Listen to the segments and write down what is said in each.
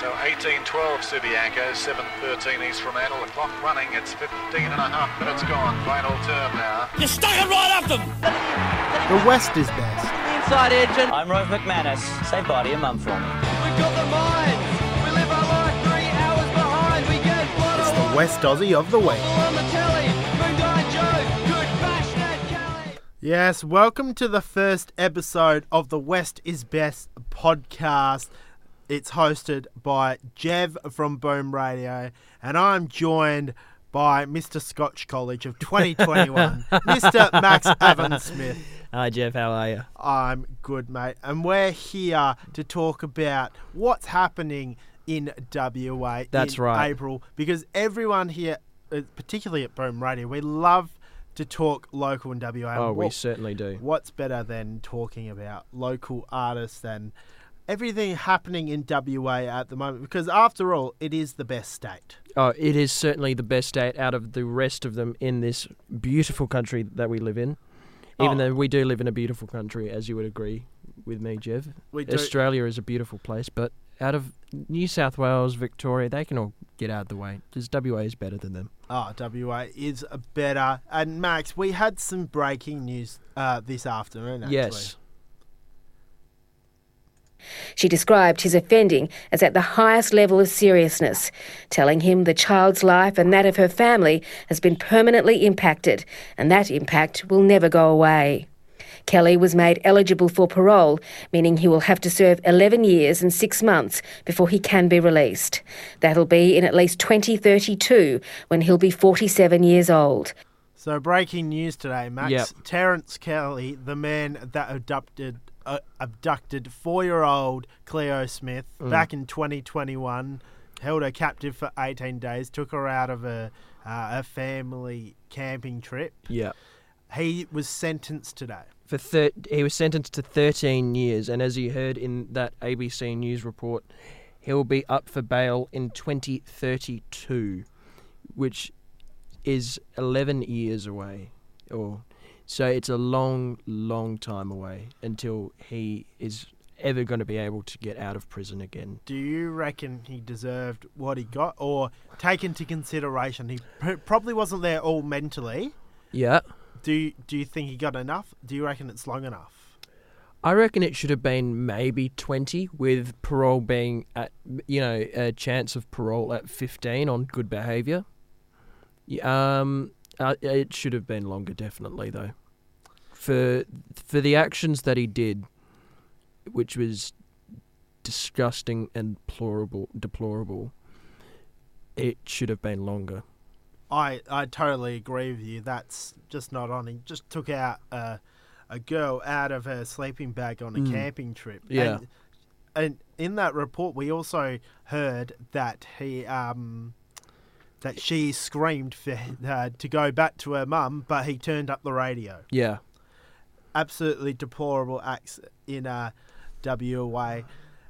So 18-12 Subiaco, 7-13 East Fremantle. The clock running, it's 15 and a half minutes gone. Final term now. You stuck it right up them. The West is best. Inside edge and I'm Rove McManus. Say bye to your mum for me. we've got the minds. We live our life three hours behind. We get blood It's the West Aussie of the week. on the telly. Moonlight Joe, good bash that Kelly. Yes, welcome to the first episode of the West is Best podcast. It's hosted by Jev from Boom Radio, and I'm joined by Mr. Scotch College of 2021, Mr. Max Evans Smith. Hi Jev, how are you? I'm good, mate, and we're here to talk about what's happening in WA That's in right. April because everyone here, uh, particularly at Boom Radio, we love to talk local in WA. Oh, we What- certainly do. what's better than talking about local artists and everything happening in WA at the moment? Because after all, it is the best state. Oh, it is certainly the best state out of the rest of them in this beautiful country that we live in. Even Oh. though we do live in a beautiful country, as you would agree with me, Jev. We do. Australia is a beautiful place, but out of New South Wales, Victoria, they can all get out of the way. Because WA is better than them. Oh, WA is better. And Max, we had some breaking news uh, this afternoon. Actually. Yes. She described his offending as at the highest level of seriousness, telling him the child's life and that of her family has been permanently impacted, and that impact will never go away. Kelly was made eligible for parole, meaning he will have to serve 11 years and six months before he can be released. That'll be in at least 2032 when he'll be 47 years old. So breaking news today, Max. Yep. Terence Kelly, the man that abducted uh, abducted four-year-old Cleo Smith Mm. back in 2021, held her captive for 18 days, took her out of a uh, a family camping trip. Yeah. He was sentenced today. For thir- he was sentenced to 13 years, and as you heard in that ABC News report, he'll be up for bail in 2032, which is 11 years away. Or so it's a long, long time away until he is ever going to be able to get out of prison again. Do you reckon he deserved what he got, or take into consideration he probably wasn't there all mentally? Yeah. Do you, do you think he got enough? Do you reckon it's long enough? I reckon it should have been maybe 20, with parole being at, you know, a chance of parole at 15 on good behaviour. Um, uh, it should have been longer, definitely, though. For for the actions that he did, which was disgusting and deplorable, deplorable, it should have been longer. I, I totally agree with you. That's just not on. He just took out a, a girl out of her sleeping bag on a Mm. camping trip. Yeah. And, and in that report, we also heard that he um that she screamed for uh, to go back to her mum, but he turned up the radio. Yeah. Absolutely deplorable acts in uh, WA,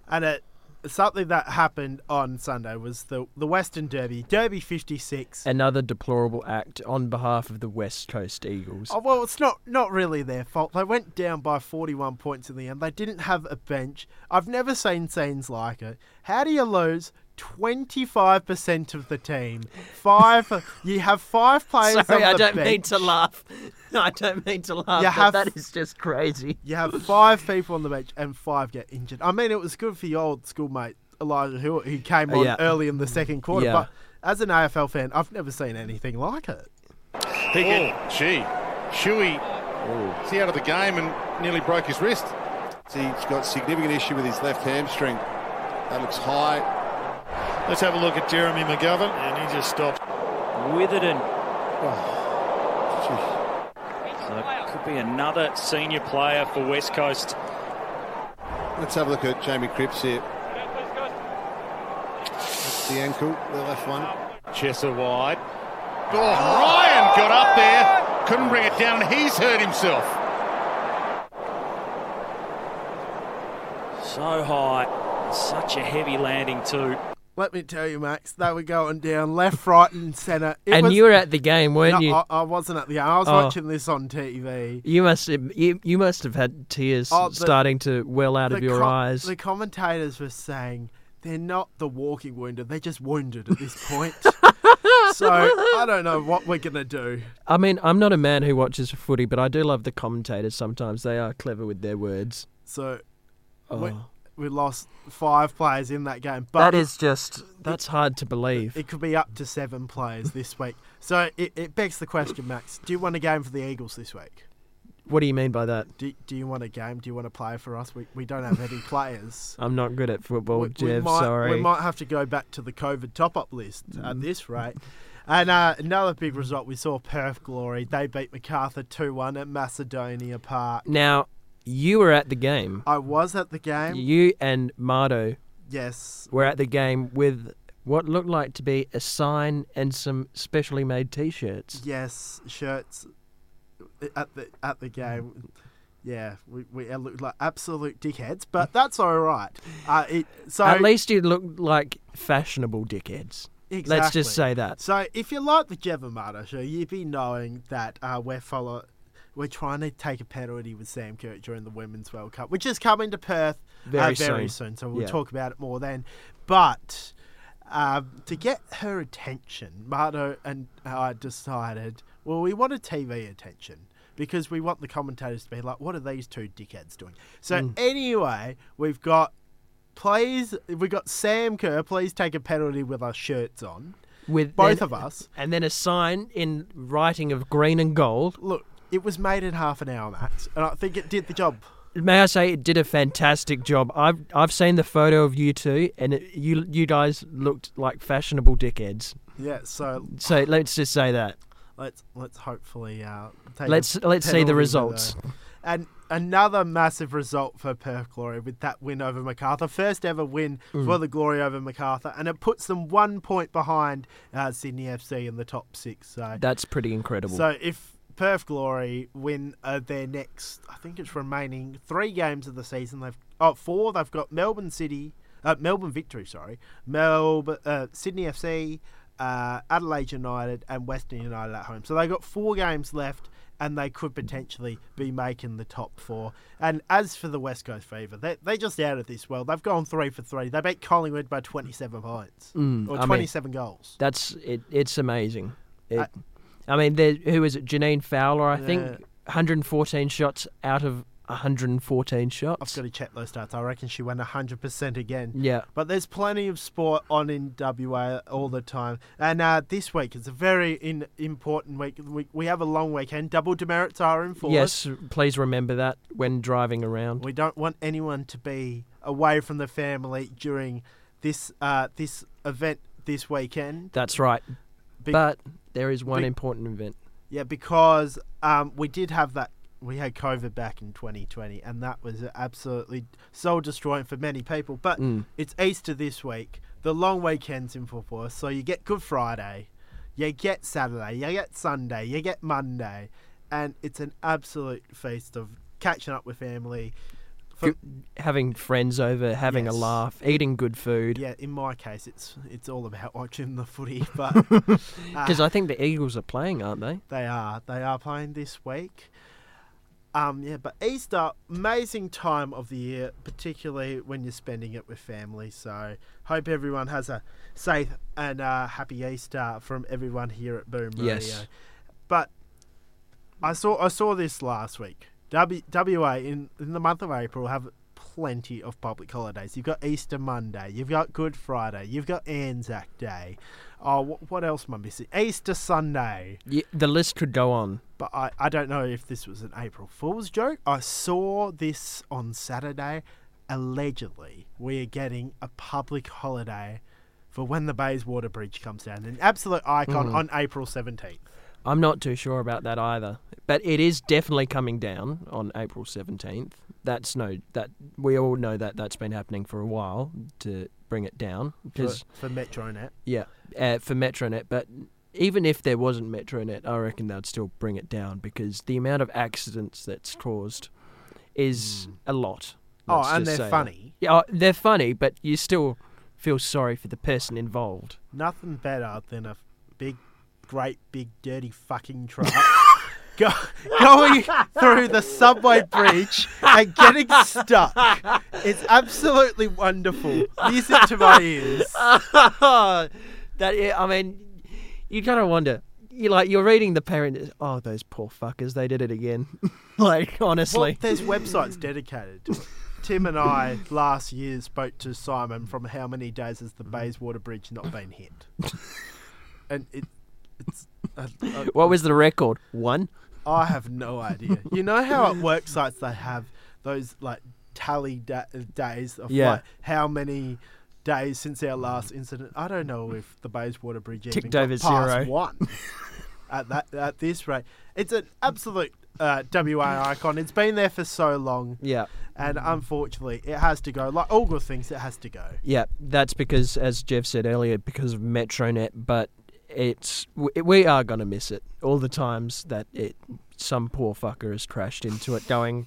and it. Something that happened on Sunday was the the Western Derby, Derby 56. Another deplorable act on behalf of the West Coast Eagles. Oh, well, it's not not really their fault. They went down by 41 points in the end. They didn't have a bench. I've never seen scenes like it. How do you lose 25% of the team? Five. you have five players Sorry, on I don't bench. mean to laugh. No, I don't mean to laugh. You but have- that is just crazy. You have five people on the bench and five get injured. I mean, it was good for your old schoolmate Elijah Hewett, who came uh, on Yeah. early in the second quarter. Yeah. But as an AFL fan, I've never seen anything like it. Pickett, gee, Shuey, is he out of the game and nearly broke his wrist? He's got significant issue with his left hamstring. That looks high. Let's have a look at Jeremy McGovern, and he just stopped. Witherden. Gee. Oh, so it could be another senior player for West Coast. Let's have a look at Jamie Cripps here. That's the ankle, the left one. Chesser wide. Oh, oh, Ryan got up there, couldn't bring it down, he's hurt himself. So high. Such a heavy landing, too. Let me tell you, Max, they were going down left, right, and centre. It and was- you were at the game, weren't No, you? I, I wasn't at the game. I was Oh. watching this on TV. you must have, you, you must have had tears Oh, the- starting to well out of your com- eyes. The commentators were saying they're not the walking wounded. They're just wounded at this point. so I don't know what we're gonna do. I mean, I'm not a man who watches footy, but I do love the commentators. Sometimes they are clever with their words. So Oh. We, we lost five players in that game, but that is just that's hard to believe. it could be up to seven players this week. So it, it begs the question, Max. Do you want a game for the Eagles this week? What do you mean by that? Do, do you want a game? Do you want to play for us? We, we don't have any players. I'm not good at football, we, we Jeff. might, sorry. we might have to go back to the COVID top up list at this rate. And uh, another big result we saw Perth Glory. They beat Macarthur 2 1 at Macedonia Park. Now, you were at the game. I was at the game. You and Marto Yes. were at the game with what looked like to be a sign and some specially made T-shirts. Yes, shirts at the at the game. Yeah, we, we looked like absolute dickheads, but that's all right. Uh, it, so At least you looked like fashionable dickheads. exactly. Let's just say that. So if you like the Jevamata show, you'd be knowing that uh, we're follow. We're trying to take a penalty with Sam Kerr during the Women's World Cup, which is coming to Perth Very uh, very soon. soon. So we'll Yeah. talk about it more then. But um, to get her attention, Marto and I decided, well, we wanted TV attention because we want the commentators to be like, what are these two dickheads doing? So Mm. anyway, we've got. Please, we got Sam Kerr. Please take a penalty with our shirts on, With both then- of us. And then a sign in writing of green and gold. Look, it was made in half an hour, Max, and I think it did the job. May I say it did a fantastic job. I've I've seen the photo of you two, and it, you you guys looked like fashionable dickheads. Yeah, so So let's just say that. let's let's hopefully uh, take Let's let's see the results. a- And another massive result for Perth Glory with that win over Macarthur, first ever win Mm. for the Glory over Macarthur, and it puts them one point behind uh, Sydney FC in the top six. So That's pretty incredible. So if Perth Glory win uh, their next, I think it's remaining three games of the season. They've oh four. They've got Melbourne City, uh, Melbourne Victory. Sorry, Melbourne, uh, Sydney FC, uh, Adelaide United, and Western United at home. So they have got four games left. And they could potentially be making the top four. And as for the West Coast Fever, they they just out of this world. They've gone three for three. They beat Collingwood by twenty seven points Mm, or twenty seven goals. That's it. It's amazing. It, I- mean, there, who is it? Jhaniele Fowler, I think, Yeah. 114 shots out of 114 shots. I've got to check those stats. I reckon she went 100% again. Yeah. But there's plenty of sport on in WA all the time. And uh, this week is a very in, important week. We, we have a long weekend. Double demerits are in force. Yes, please remember that when driving around. We don't want anyone to be away from the family during this uh, this event this weekend. That's right. Be- but there is one be- important event. Yeah, because um, we did have that. We had COVID back in 2020, and that was absolutely soul destroying for many people. But Mm. it's Easter this week. The long weekend's in force, so you get Good Friday, you get Saturday, you get Sunday, you get Monday, and it's an absolute feast of catching up with family. For- having friends over, having a laugh, eating good food. yeah, in my case, it's it's all about watching the footy, but Because I think the Eagles are playing, aren't they? They are. They are playing this week. Um, yeah, but Easter, amazing time of the year, particularly when you're spending it with family. So, hope everyone has a safe and uh, happy Easter from everyone here at Boom Radio. Yes. But I saw I saw this last week. W, WA in in the month of April have plenty of public holidays. You've got Easter Monday, you've got Good Friday, you've got Anzac Day. Oh, wh- what else am I missing? Easter Sunday. Yeah, the list could go on. But I, I don't know if this was an April Fool's joke. I saw this on Saturday. Allegedly, we are getting a public holiday for when the Bayswater Bridge comes down. An absolute icon Mhm. on April 17th. I'm not too sure about that either, but it is definitely coming down on April 17th. That's no that we all know that that's been happening for a while to bring it down For, because for Metronet. yeah, uh, for Metronet. But even if there wasn't Metronet, I reckon they'd still bring it down because the amount of accidents that's caused is a lot. Oh, and they're say that. funny. Yeah, oh, they're funny, but you still feel sorry for the person involved. Nothing better than a big, great, big, dirty fucking truck go, going through the subway bridge and getting stuck. It's absolutely wonderful. Music to my ears. that I mean, you kind of wonder. You like you're reading the parent. Oh, those poor fuckers! They did it again. like Well, honestly, there's websites dedicated to it. Tim and I last year spoke to Simon from how many days has the Bayswater Bridge not been hit, and it. Uh, uh, what was the record? One. I have no idea. You know how at work sites they have those like tally da- days of Yeah. like how many days since our last incident. I don't know if the Bayswater Bridge even Ticked got over past zero. one. at that at this rate, it's an absolute uh, WA icon. It's been there for so long, Yeah. and unfortunately, it has to go. Like all good things, it has to go. Yeah, that's because, as Jev said earlier, because of Metronet. But it's we, are gonna miss it all the times that it some poor fucker has crashed into it, going,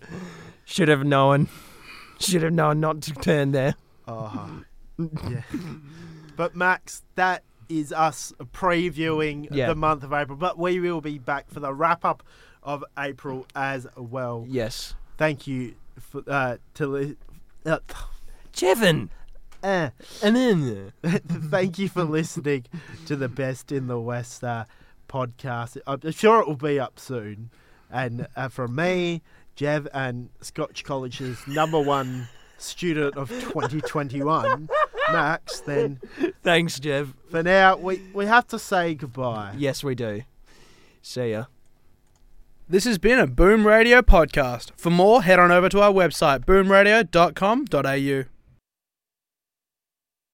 should have known, should have known not to turn there. Oh, yeah. But Max, that is us previewing Yeah. the month of April. But we will be back for the wrap up of April as well. Yes, Thank you for uh, to li- uh, Jevon, uh, and then thank you for listening to the Best in the West uh, podcast. I'm sure it will be up soon. And uh, from me, Jev, and Scotch College's number one student of 2021, Max, then thanks, Jev. for now, we, we have to say goodbye. Yes, we do. See ya. This has been a Boom Radio podcast. For more, head on over to our website, boomradio.com.au.